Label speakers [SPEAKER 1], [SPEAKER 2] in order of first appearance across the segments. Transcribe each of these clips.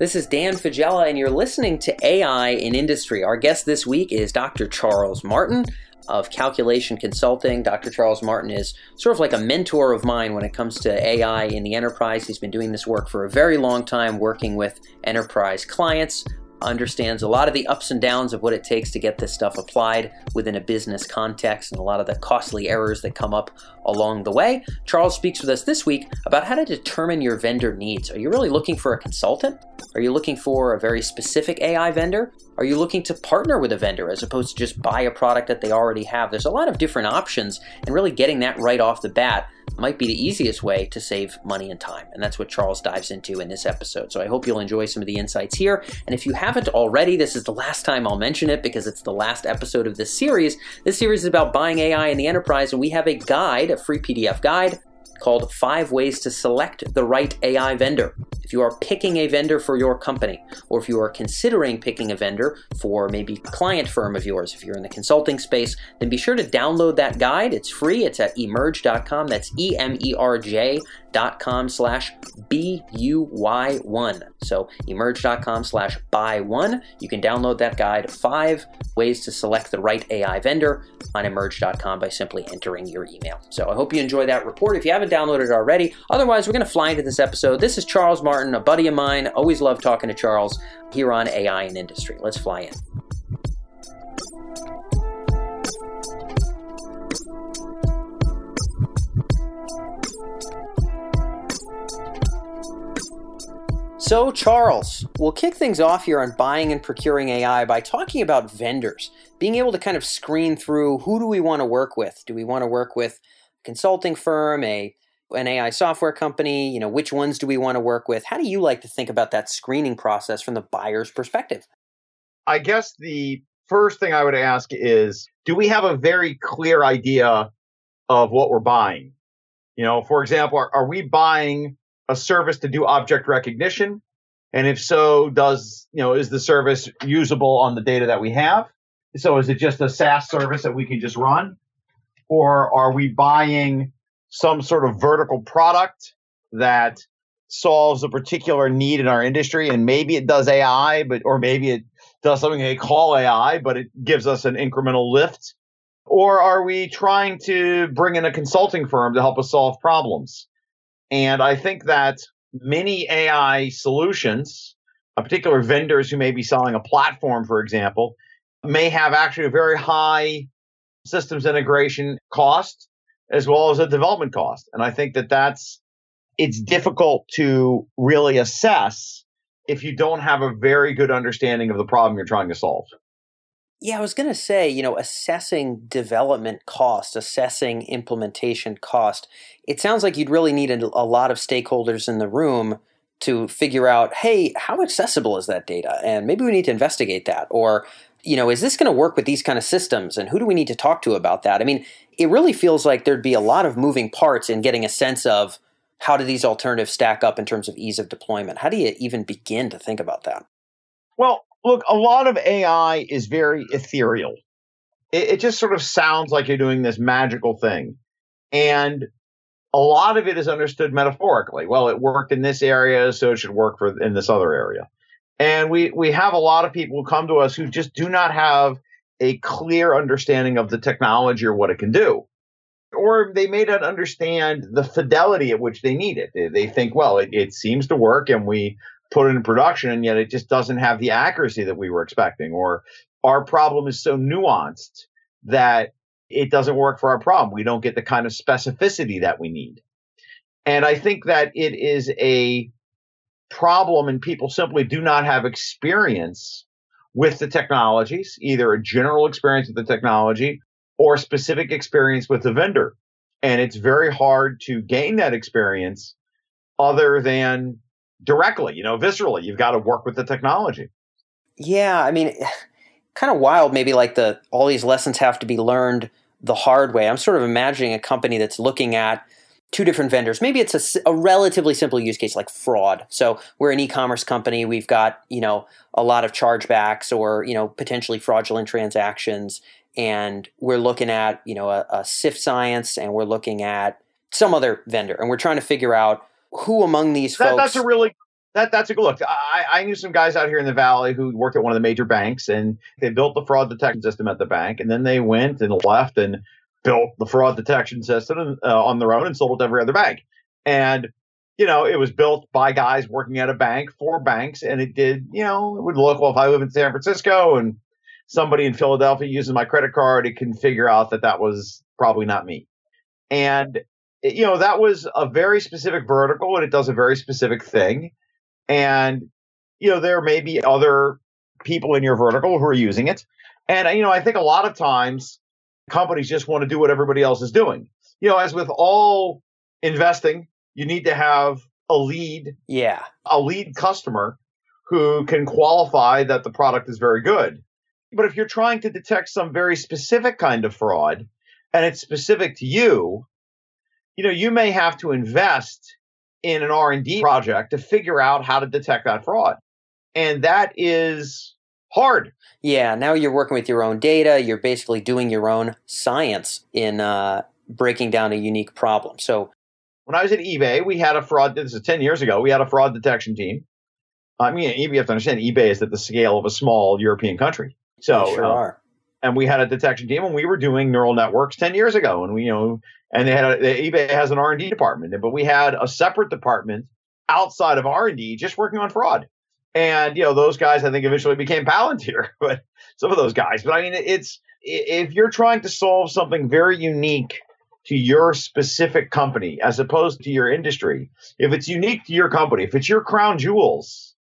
[SPEAKER 1] This is Dan Faggella, and you're listening to AI in Industry. Our guest this week is Dr. Charles Martin of Calculation Consulting. Dr. Charles Martin is sort of like a mentor of mine when it comes to AI in the enterprise. He's been doing this work for a very long time, working with enterprise clients understands a lot of the ups and downs of what it takes to get this stuff applied within a business context and a lot of the costly errors that come up along the way. Charles speaks with us this week about how to determine your vendor needs. Are you really looking for a consultant? Are you looking for a very specific AI vendor? Are you looking to partner with a vendor as opposed to just buy a product that they already have? There's a lot of different options, and really getting that right off the bat might be the easiest way to save money and time. And that's what Charles dives into in this episode. So I hope you'll enjoy some of the insights here. And if you haven't already, this is the last time I'll mention it because it's the last episode of this series. This series is about buying AI in the enterprise, and we have a guide, a free PDF guide called Five Ways to Select the Right AI Vendor. If you are picking a vendor for your company, or if you are considering picking a vendor for maybe a client firm of yours, if you're in the consulting space, then be sure to download that guide. It's free. It's at emerj.com. That's E M E R J dot com slash B-U-Y-1. So emerj.com slash buy one. You can download that guide, five ways to select the right AI vendor on emerj.com by simply entering your email. So I hope you enjoy that report if you haven't downloaded it already. Otherwise, we're going to fly into this episode. This is Charles Martin, a buddy of mine. Always love talking to Charles here on AI and Industry. Let's fly in. So, Charles, we'll kick things off here on buying and procuring AI by talking about vendors. Being able to kind of screen through who do we want to work with? Do we want to work with a consulting firm, a an AI software company? You know, which ones do we want to work with? How do you like to think about that screening process from the buyer's perspective?
[SPEAKER 2] I guess the first thing I would ask is do we have a very clear idea of what we're buying? You know, for example, are, are we buying a service to do object recognition? And if so, does, you know, is the service usable on the data that we have? So is it just a SaaS service that we can just run? Or are we buying some sort of vertical product that solves a particular need in our industry and maybe it does AI, but or maybe it does something they call AI, but it gives us an incremental lift? Or are we trying to bring in a consulting firm to help us solve problems? And I think that many AI solutions, uh, particular vendors who may be selling a platform, for example, may have actually a very high systems integration cost as well as a development cost. And I think that that's, it's difficult to really assess if you don't have a very good understanding of the problem you're trying to solve.
[SPEAKER 1] Yeah, I was going to say, you know, assessing development cost, assessing implementation cost. It sounds like you'd really need a, a, lot of stakeholders in the room to figure out, hey, how accessible is that data? And maybe we need to investigate that. Or, you know, is this going to work with these kind of systems? And who do we need to talk to about that? I mean, it really feels like there'd be a lot of moving parts in getting a sense of how do these alternatives stack up in terms of ease of deployment? How do you even begin to think about that?
[SPEAKER 2] Well, look, a lot of AI is very ethereal. It, it, just sort of sounds like you're doing this magical thing. And a lot of it is understood metaphorically. Well, it worked in this area, so it should work for in this other area. And we, we have a lot of people who come to us who just do not have a clear understanding of the technology or what it can do. Or they may not understand the fidelity at which they need it. They, they think, well, it, it seems to work and we put it in production and yet it just doesn't have the accuracy that we were expecting or our problem is so nuanced that it doesn't work for our problem. We don't get the kind of specificity that we need. And i think that it is a problem and people simply do not have experience with the technologies either a general experience with the technology or specific experience with the vendor. And it's very hard to gain that experience other than directly, you know, viscerally. You've got to work with the technology.
[SPEAKER 1] Yeah, I mean, kind of wild. Maybe like the all these lessons have to be learned the hard way. I'm sort of imagining a company that's looking at two different vendors. Maybe it's a, a, relatively simple use case like fraud. So we're an e-commerce company. We've got you know a lot of chargebacks or you know potentially fraudulent transactions, and we're looking at you know a, a Sift Science, and we're looking at some other vendor, and we're trying to figure out who among these
[SPEAKER 2] that,
[SPEAKER 1] folks?
[SPEAKER 2] That's a really that that's a good look. I, I knew some guys out here in the valley who worked at one of the major banks, and they built the fraud detection system at the bank, and then they went and left and built the fraud detection system uh, on their own and sold it to every other bank. And you know, it was built by guys working at a bank for banks, and it did. You know, it would look well if I live in San Francisco and somebody in Philadelphia uses my credit card, it can figure out that that was probably not me. And you know, that was a very specific vertical, and it does a very specific thing and, you know, there may be other people in your vertical who are using it. And, you know, I think a lot of times companies just want to do what everybody else is doing. You know, as with all investing, you need to have a lead.
[SPEAKER 1] Yeah.
[SPEAKER 2] A lead customer who can qualify that the product is very good. But if you're trying to detect some very specific kind of fraud and it's specific to you, you know, you may have to invest in an R&D project to figure out how to detect that fraud. And that is hard.
[SPEAKER 1] Yeah, now you're working with your own data, you're basically doing your own science in uh, breaking down a unique problem. So
[SPEAKER 2] when I was at eBay, we had a fraud this is 10 years ago, we had a fraud detection team. I mean, eBay you have to understand eBay is at the scale of a small European country. So
[SPEAKER 1] sure uh,
[SPEAKER 2] and we had a detection team and we were doing neural networks 10 years ago and we you know and they had a, ebay has an r&d department but we had a separate department outside of r&d just working on fraud. And you know those guys i think eventually became palantir but some of those guys but i mean it's if you're trying to solve something very unique to your specific company as opposed to your industry if it's unique to your company if it's your crown jewels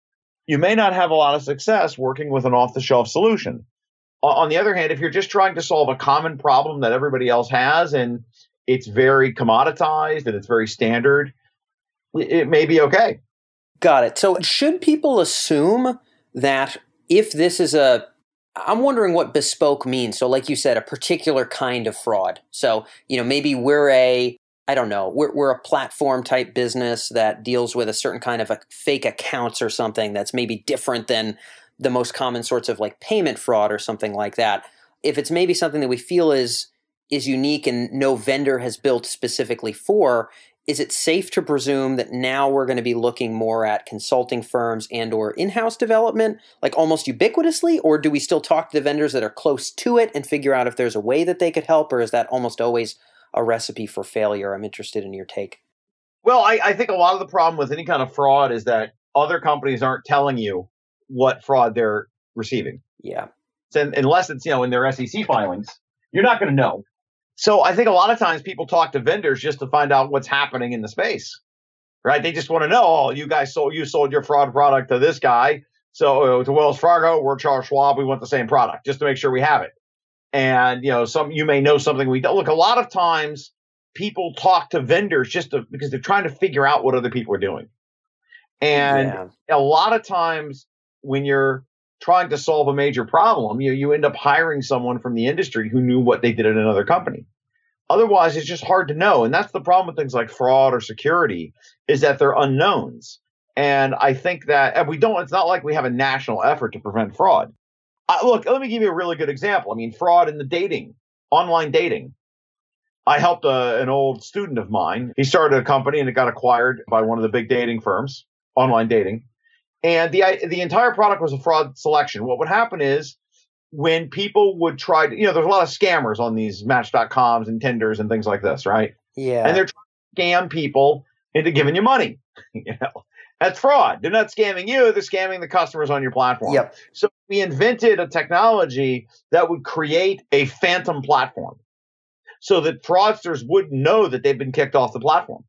[SPEAKER 2] you may not have a lot of success working with an off-the-shelf solution on the other hand, if you're just trying to solve a common problem that everybody else has and it's very commoditized and it's very standard, it may be okay.
[SPEAKER 1] Got it. So, should people assume that if this is a I'm wondering what bespoke means. So, like you said, a particular kind of fraud. So, you know, maybe we're a, I don't know, we're, we're a platform type business that deals with a certain kind of a fake accounts or something that's maybe different than the most common sorts of like payment fraud or something like that. If it's maybe something that we feel is is unique and no vendor has built specifically for, is it safe to presume that now we're going to be looking more at consulting firms and or in-house development like almost ubiquitously or do we still talk to the vendors that are close to it and figure out if there's a way that they could help or is that almost always a recipe for failure i'm interested in your take
[SPEAKER 2] well I, I think a lot of the problem with any kind of fraud is that other companies aren't telling you what fraud they're receiving.
[SPEAKER 1] Yeah.
[SPEAKER 2] And unless it's, you know, in their SEC filings, you're not going to know. So I think a lot of times people talk to vendors just to find out what's happening in the space, right? They just want to know, oh, you guys sold, you sold your fraud product to this guy. So uh, to Wells Fargo, we're Charles Schwab. We want the same product just to make sure we have it. And, you know, some, you may know something we don't. Look, a lot of times people talk to vendors just to, because they're trying to figure out what other people are doing. And yeah. a lot of times when you're trying to solve a major problem, you you end up hiring someone from the industry who knew what they did at another company. Otherwise, it's just hard to know, and that's the problem with things like fraud or security is that they're unknowns. And I think that and we don't. It's not like we have a national effort to prevent fraud. Look, let me give you a really good example. I mean, fraud in the dating, online dating. I helped a, an old student of mine. He started a company and it got acquired by one of the big dating firms, online dating and the the entire product was a fraud selection. What would happen is when people would try to, you know, there's a lot of scammers on these Match.coms and Tinders and things like this, right?
[SPEAKER 1] Yeah.
[SPEAKER 2] And they're trying to scam people into giving you money. you know, that's fraud. They're not scamming you; they're scamming the customers on your platform.
[SPEAKER 1] Yep.
[SPEAKER 2] So we invented a technology that would create a phantom platform, so that fraudsters wouldn't know that they've been kicked off the platform.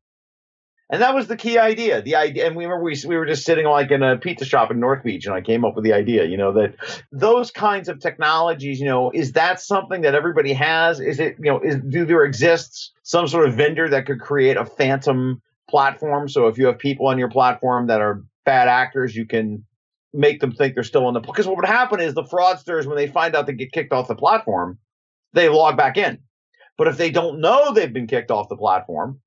[SPEAKER 2] And that was the key idea. The idea, and we remember we, we were just sitting like in a pizza shop in North Beach, and I came up with the idea, you know, that those kinds of technologies, you know, is that something that everybody has? Is it, you know, is, do there exists some sort of vendor that could create a phantom platform? So if you have people on your platform that are bad actors, you can make them think they're still on the because what would happen is the fraudsters when they find out they get kicked off the platform, they log back in. But if they don't know they've been kicked off the platform,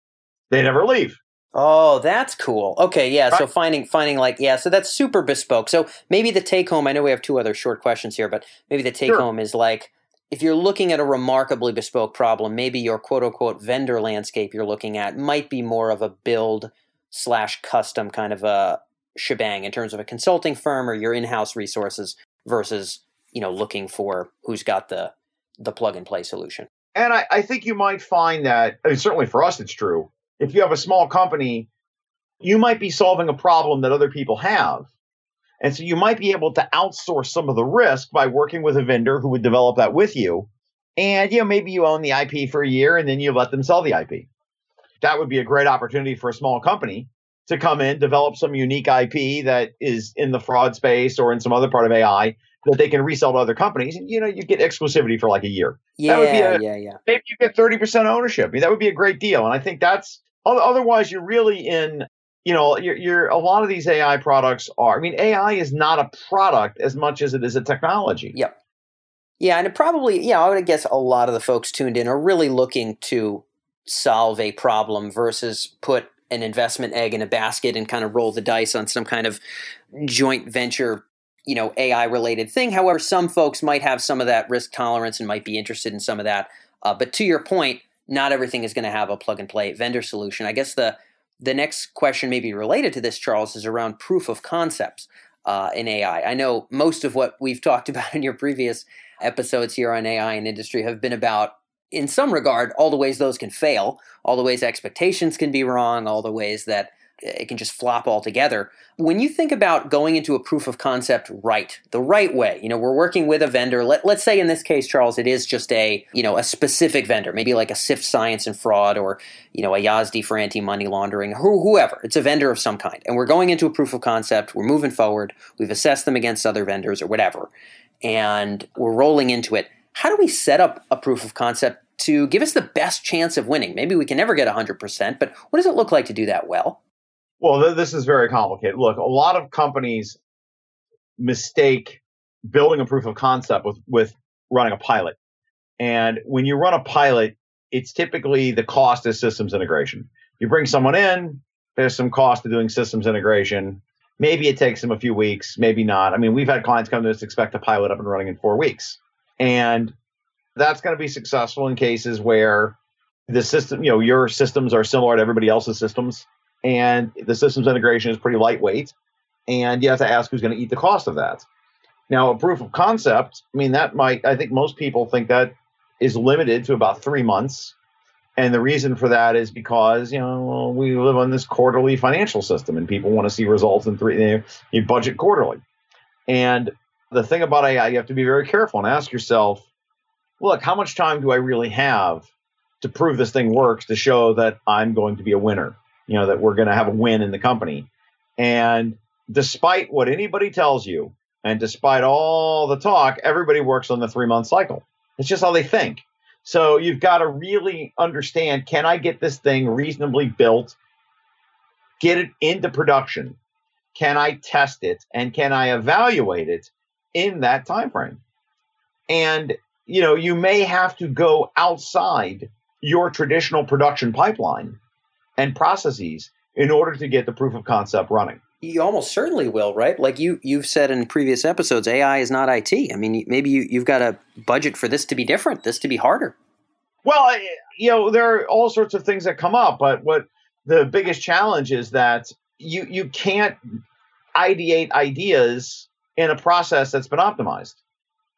[SPEAKER 2] they never leave.
[SPEAKER 1] Oh, that's cool. Okay, yeah. Right. So finding finding like yeah, so that's super bespoke. So maybe the take home. I know we have two other short questions here, but maybe the take sure. home is like if you're looking at a remarkably bespoke problem, maybe your quote unquote vendor landscape you're looking at might be more of a build slash custom kind of a shebang in terms of a consulting firm or your in-house resources versus you know looking for who's got the the plug and play solution.
[SPEAKER 2] And I, I think you might find that I mean, certainly for us it's true. If you have a small company, you might be solving a problem that other people have. And so you might be able to outsource some of the risk by working with a vendor who would develop that with you. And you know, maybe you own the IP for a year and then you let them sell the IP. That would be a great opportunity for a small company to come in, develop some unique IP that is in the fraud space or in some other part of AI that they can resell to other companies. And you know, you get exclusivity for like a year.
[SPEAKER 1] Yeah,
[SPEAKER 2] that would be a,
[SPEAKER 1] yeah, yeah.
[SPEAKER 2] Maybe you get 30% ownership. I mean, that would be a great deal. And I think that's otherwise you're really in you know, you're, you're, a lot of these AI products are. I mean, AI is not a product as much as it is a technology.
[SPEAKER 1] Yep. Yeah, and it probably, yeah, I would guess a lot of the folks tuned in are really looking to solve a problem versus put an investment egg in a basket and kind of roll the dice on some kind of joint venture, you know, AI related thing. However, some folks might have some of that risk tolerance and might be interested in some of that. Uh, but to your point, not everything is going to have a plug and play vendor solution. I guess the the next question, maybe related to this, Charles, is around proof of concepts uh, in AI. I know most of what we've talked about in your previous episodes here on AI and industry have been about, in some regard, all the ways those can fail, all the ways expectations can be wrong, all the ways that it can just flop altogether. When you think about going into a proof of concept right, the right way, you know, we're working with a vendor. Let, let's say in this case, Charles, it is just a, you know, a specific vendor, maybe like a Sift Science and Fraud or, you know, a Ayasdi for anti-money laundering, whoever. It's a vendor of some kind. And we're going into a proof of concept. We're moving forward. We've assessed them against other vendors or whatever. And we're rolling into it. How do we set up a proof of concept to give us the best chance of winning? Maybe we can never get 100%, but what does it look like to do that well?
[SPEAKER 2] Well, th- this is very complicated. Look, a lot of companies mistake building a proof of concept with, with running a pilot. And when you run a pilot, it's typically the cost is systems integration. You bring someone in, there's some cost to doing systems integration. Maybe it takes them a few weeks, maybe not. I mean, we've had clients come to us expect a pilot up and running in four weeks. And that's going to be successful in cases where the system, you know, your systems are similar to everybody else's systems and the systems integration is pretty lightweight. And you have to ask who's going to eat the cost of that. Now, a proof of concept, I mean, that might, I think most people think that is limited to about three months. And the reason for that is because, you know, we live on this quarterly financial system and people want to see results in three, you, budget quarterly. And the thing about AI, you have to be very careful and ask yourself, look, how much time do I really have to prove this thing works to show that I'm going to be a winner? You know, that we're going to have a win in the company. And despite what anybody tells you, and despite all the talk, everybody works on the three month cycle. It's just how they think. So you've got to really understand can I get this thing reasonably built, get it into production? Can I test it and can I evaluate it in that time frame? And you know, you may have to go outside your traditional production pipeline and processes in order to get the proof of concept running.
[SPEAKER 1] You almost certainly will, right? Like you you've said in previous episodes, AI is not IT. I mean, maybe you, you've got a budget for this to be different, this to be harder.
[SPEAKER 2] Well, you know, there are all sorts of things that come up, but what the biggest challenge is that you you can't ideate ideas in a process that's been optimized.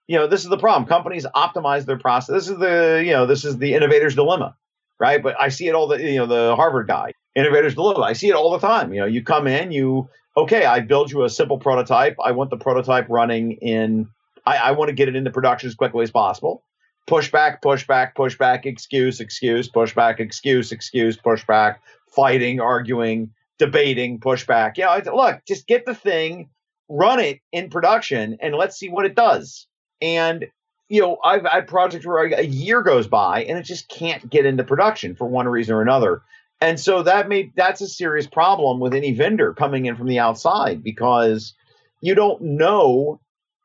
[SPEAKER 2] You know, this is the problem. Companies optimize their process. This is the, you know, this is the innovator's dilemma right? But I see it all the you know the Harvard guy, innovators dilemma. I see it all the time. You know, you come in, you okay, I build you a simple prototype. I want the prototype running in. I, I want to get it into production as quickly as possible. Push back, push back, push back, excuse, excuse, push back, excuse, excuse, push back, fighting, arguing, debating, push back. Yeah, you know, look, just get the thing, run it in production, and let's see what it does. And you know, I've had projects where a year goes by and it just can't get into production for one reason or another. And so that may that's a serious problem with any vendor coming in from the outside because you don't know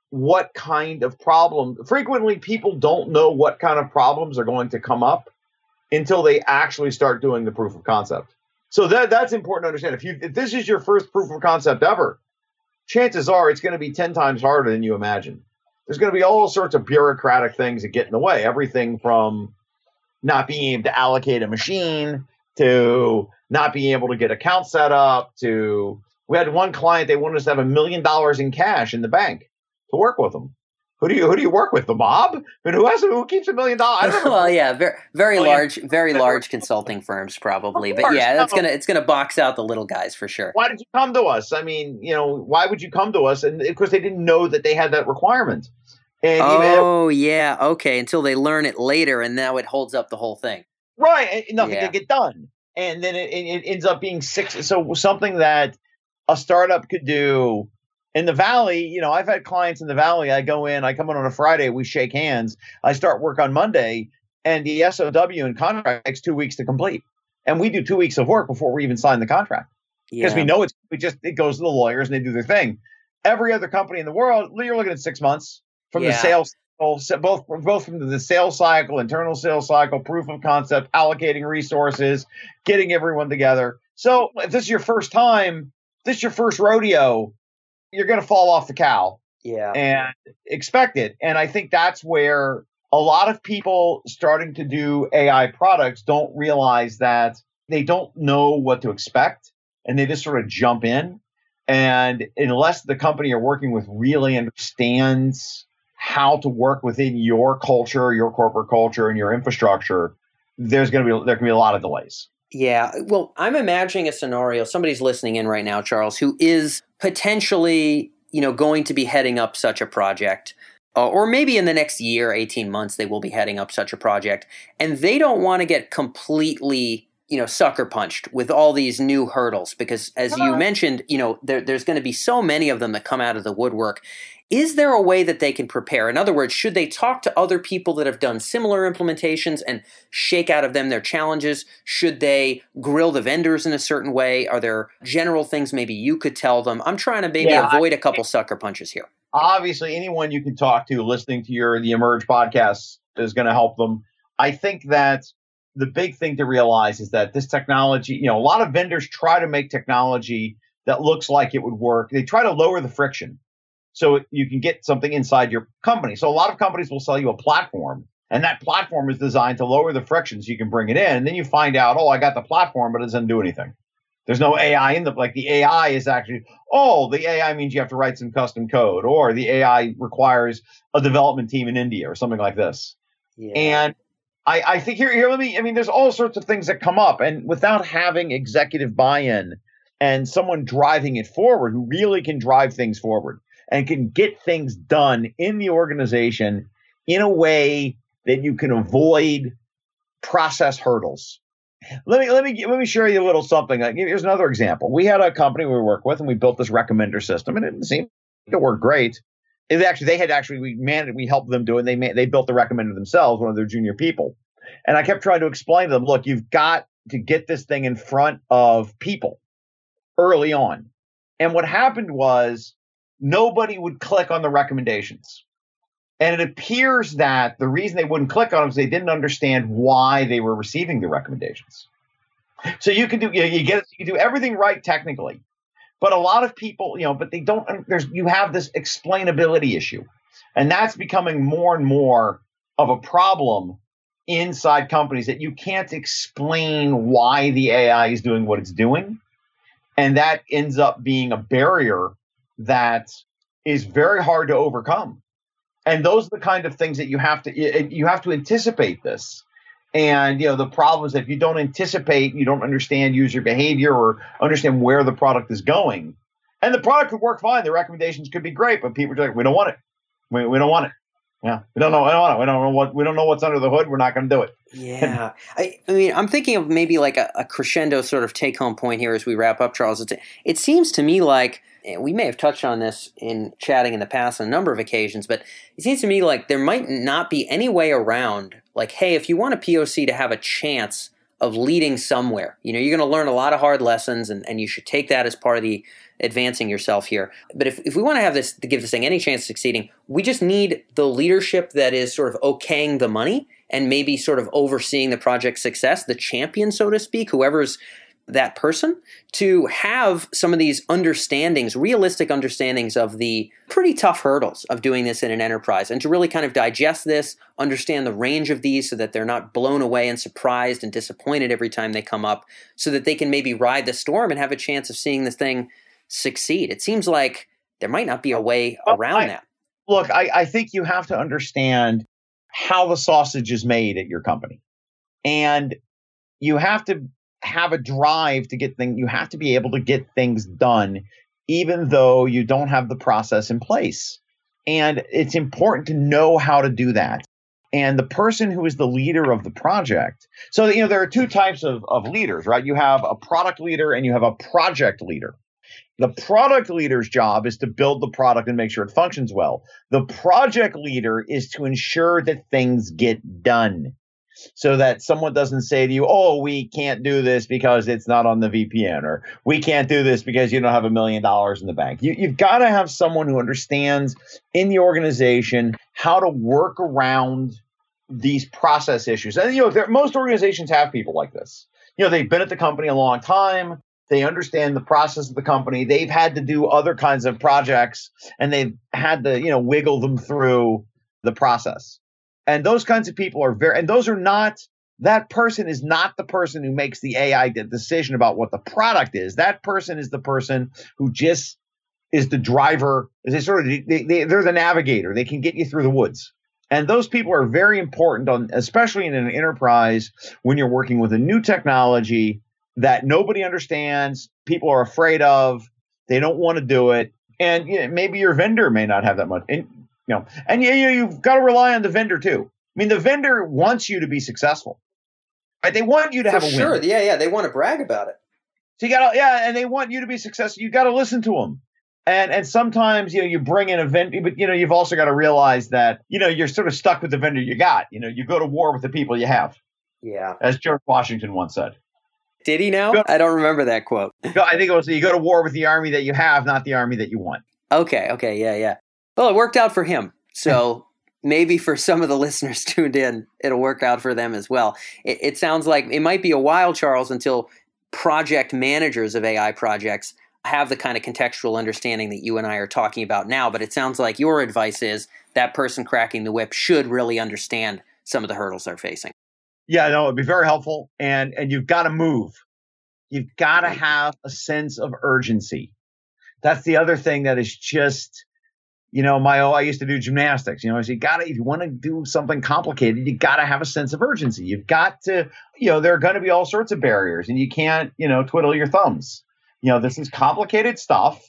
[SPEAKER 2] what kind of problem frequently people don't know what kind of problems are going to come up until they actually start doing the proof of concept. So that that's important to understand. If you if this is your first proof of concept ever, chances are it's going to be 10 times harder than you imagine there's going to be all sorts of bureaucratic things that get in the way. Everything from not being able to allocate a machine to not being able to get accounts set up to We had one client, they wanted us to have a million dollars in cash in the bank to work with them. Who do you who do you work with? The mob? I mean, who has who keeps a million dollars?
[SPEAKER 1] well, yeah, very oh, very large, very large consulting firms probably, but yeah, that's gonna it's gonna box out the little guys for sure.
[SPEAKER 2] Why did you come to us? I mean, you know, why would you come to us? And of course, they didn't know that they had that requirement.
[SPEAKER 1] And oh even, yeah, okay. Until they learn it later, and now it holds up the whole thing.
[SPEAKER 2] Right, and nothing yeah. can get done, and then it, it ends up being six. So something that a startup could do in the valley, you know, I've had clients in the valley. I go in, I come in on a Friday, we shake hands. I start work on Monday, and the SOW and contract takes two weeks to complete. And we do two weeks of work before we even sign the contract because yeah. we know it's we just it goes to the lawyers and they do their thing. Every other company in the world, you're looking at six months from yeah. the sales both both from the sales cycle, internal sales cycle, proof of concept, allocating resources, getting everyone together. So if this is your first time, this is your first rodeo, you're going to fall off the cow.
[SPEAKER 1] Yeah.
[SPEAKER 2] And expect it. And I think that's where a lot of people starting to do AI products don't realize that they don't know what to expect and they just sort of jump in. And unless the company you're working with really understands how to work within your culture, your corporate culture, and your infrastructure, there's going to be there can be a lot of delays.
[SPEAKER 1] Yeah. Well, I'm imagining a scenario. Somebody's listening in right now, Charles, who is potentially, you know, going to be heading up such a project. Uh, or maybe in the next year, 18 months, they will be heading up such a project. And they don't want to get completely, you know, sucker punched with all these new hurdles because, as you mentioned, you know, there, there's going to be so many of them that come out of the woodwork. Is there a way that they can prepare? In other words, should they talk to other people that have done similar implementations and shake out of them their challenges? Should they grill the vendors in a certain way? Are there general things maybe you could tell them? I'm trying to maybe yeah, avoid I, a couple sucker punches here.
[SPEAKER 2] Obviously, anyone you can talk to listening to your the Emerj podcast is going to help them. I think that the big thing to realize is that this technology, you know, a lot of vendors try to make technology that looks like it would work. They try to lower the friction so you can get something inside your company. So a lot of companies will sell you a platform, and that platform is designed to lower the friction so you can bring it in. And then you find out, oh, I got the platform, but it doesn't do anything. There's no AI in the like the AI is actually oh the AI means you have to write some custom code or the AI requires a development team in India or something like this. Yeah. And I, I think here here let me I mean there's all sorts of things that come up and without having executive buy-in and someone driving it forward who really can drive things forward and can get things done in the organization in a way that you can avoid process hurdles. Let me let me let me show you a little something. Here's another example. We had a company we work with, and we built this recommender system, and it seemed to work great. It actually they had actually we managed we helped them do it. And they they built the recommender themselves, one of their junior people, and I kept trying to explain to them, look, you've got to get this thing in front of people early on. And what happened was nobody would click on the recommendations. And it appears that the reason they wouldn't click on them is they didn't understand why they were receiving the recommendations. So you can do you, know, you get you do everything right technically, but a lot of people you know, but they don't. There's you have this explainability issue, and that's becoming more and more of a problem inside companies that you can't explain why the AI is doing what it's doing, and that ends up being a barrier that is very hard to overcome. And those are the kind of things that you have to eh, you have to anticipate this. And you know the problem is that if you don't anticipate, you don't understand user behavior or understand where the product is going. And the product could work fine. The recommendations could be great, but people are like, we don't want it. We, we don't want it. Yeah, we don't know. We don't know. We don't know what we don't know what's under the hood. We're not going to do it.
[SPEAKER 1] Yeah, I, I, mean, I'm thinking of maybe like a, a crescendo sort of take home point here as we wrap up, Charles. It's, it seems to me like we may have touched on this in chatting in the past on a number of occasions, but it seems to me like there might not be any way around, like, hey, if you want a POC to have a chance of leading somewhere, you know, you're going to learn a lot of hard lessons, and, and you should take that as part of the advancing yourself here. But if, if we want to have this, to give this thing any chance of succeeding, we just need the leadership that is sort of okaying the money and maybe sort of overseeing the project's success, the champion, so to speak, whoever's that person to have some of these understandings, realistic understandings of the pretty tough hurdles of doing this in an enterprise, and to really kind of digest this, understand the range of these so that they're not blown away and surprised and disappointed every time they come up, so that they can maybe ride the storm and have a chance of seeing this thing succeed? It seems like there might not be a way around
[SPEAKER 2] I,
[SPEAKER 1] that.
[SPEAKER 2] Look, I, I think you have to understand how the sausage is made at your company. And you have to have a drive to get things, you have to be able to get things done, even though you don't have the process in place. And it's important to know how to do that. And the person who is the leader of the project. So, you know, there are two types of, of leaders, right? You have a product leader and you have a project leader. The product leader's job is to build the product and make sure it functions well. The project leader is to ensure that things get done so that someone doesn't say to you, oh, we can't do this because it's not on the VPN, or we can't do this because you don't have a million dollars in the bank. You, you've got to have someone who understands in the organization how to work around these process issues. And, you know, most organizations have people like this. You know, they've been at the company a long time. They understand the process of the company. They've had to do other kinds of projects and they've had to, you know, wiggle them through the process. And those kinds of people are very, and those are not, that person is not the person who makes the AI decision about what the product is. That person is the person who just is the driver. They sort of, they, they, they're the navigator. They can get you through the woods. And those people are very important on, especially in an enterprise when you're working with a new technology that nobody understands, people are afraid of, they don't want to do it. And you know, maybe your vendor may not have that much. And you know, and you, you you've got to rely on the vendor too. I mean, the vendor wants you to be successful. Right? They want you to
[SPEAKER 1] For
[SPEAKER 2] have a
[SPEAKER 1] sure.
[SPEAKER 2] win. Sure.
[SPEAKER 1] Yeah, yeah. They want to brag about it.
[SPEAKER 2] So you got to, yeah, and they want you to be successful. You got to listen to them. And and sometimes you know you bring in a vendor, but you know you've also got to realize that you know you're sort of stuck with the vendor you got. You know you go to war with the people you have,
[SPEAKER 1] Yeah.
[SPEAKER 2] as George Washington once said.
[SPEAKER 1] Did he now? I don't remember that quote.
[SPEAKER 2] I think it was you go to war with the army that you have, not the army that you want.
[SPEAKER 1] Okay, okay, yeah, yeah. Well, it worked out for him. So maybe for some of the listeners tuned in, it'll work out for them as well. It, it sounds like it might be a while, Charles, until project managers of AI projects have the kind of contextual understanding that you and I are talking about now. But it sounds like your advice is that person cracking the whip should really understand some of the hurdles they're facing.
[SPEAKER 2] Yeah, no, it'd be very helpful. And and you've got to move. You've got to have a sense of urgency. That's the other thing that is just, you know, my oh, I used to do gymnastics. You know, so you got to if you want to do something complicated, you got to have a sense of urgency. You've got to, you know, there are going to be all sorts of barriers, and you can't, you know, twiddle your thumbs. You know, this is complicated stuff,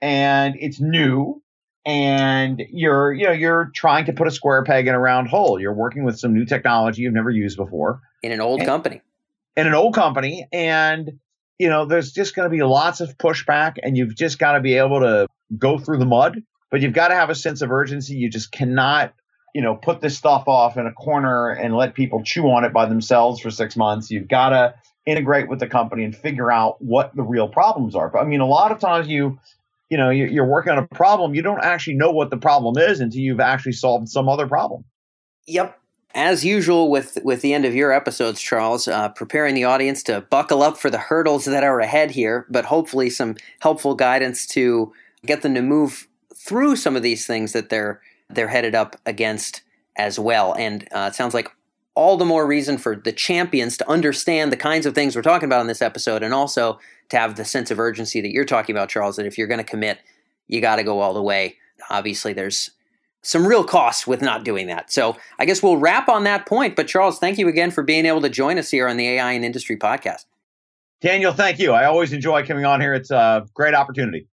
[SPEAKER 2] and it's new, and you're, you know, you're trying to put a square peg in a round hole. You're working with some new technology you've never used before
[SPEAKER 1] In an old
[SPEAKER 2] And-
[SPEAKER 1] company.
[SPEAKER 2] in an old company and you know there's just going to be lots of pushback and you've just got to be able to go through the mud but you've got to have a sense of urgency. You just cannot you know put this stuff off in a corner and let people chew on it by themselves for 6 months. You've got to integrate with the company and figure out what the real problems are. But i mean a lot of times you you know you- you're working on a problem you don't actually know what the problem is until you've actually solved some other problem.
[SPEAKER 1] Yep. As usual with with the end of your episodes, Charles, uh, preparing the audience to buckle up for the hurdles that are ahead here, but hopefully some helpful guidance to get them to move through some of these things that they're they're headed up against as well. And uh, it sounds like all the more reason for the champions to understand the kinds of things we're talking about in this episode, and also to have the sense of urgency that you're talking about, Charles. That if you're going to commit, you got to go all the way. Obviously, there's some real costs with not doing that. So I guess we'll wrap on that point. But Charles, thank you again for being able to join us here on the AI and Industry podcast.
[SPEAKER 2] daniel thank you i always enjoy coming on here it's a great opportunity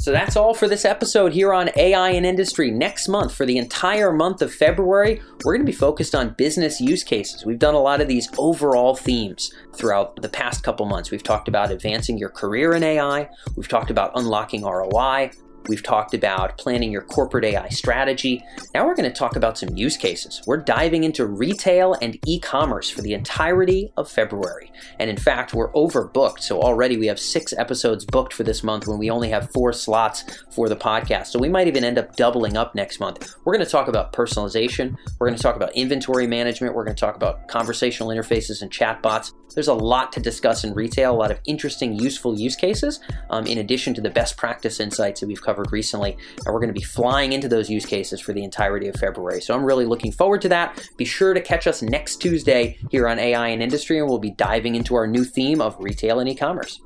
[SPEAKER 1] So that's all for this episode here on AI and Industry. Next month, for the entire month of February, we're going to be focused on business use cases. We've done a lot of these overall themes throughout the past couple months. We've talked about advancing your career in AI, we've talked about unlocking ROI. We've talked about planning your corporate AI strategy. Now we're going to talk about some use cases. We're diving into retail and e commerce for the entirety of February. And in fact, we're overbooked. So already we have six episodes booked for this month when we only have four slots for the podcast. So we might even end up doubling up next month. We're going to talk about personalization. We're going to talk about inventory management. We're going to talk about conversational interfaces and chatbots. There's a lot to discuss in retail, a lot of interesting, useful use cases, um, in addition to the best practice insights that we've covered covered recently. And we're going to be flying into those use cases for the entirety of February. So I'm really looking forward to that. Be sure to catch us next Tuesday here on AI and Industry, and we'll be diving into our new theme of retail and e commerce.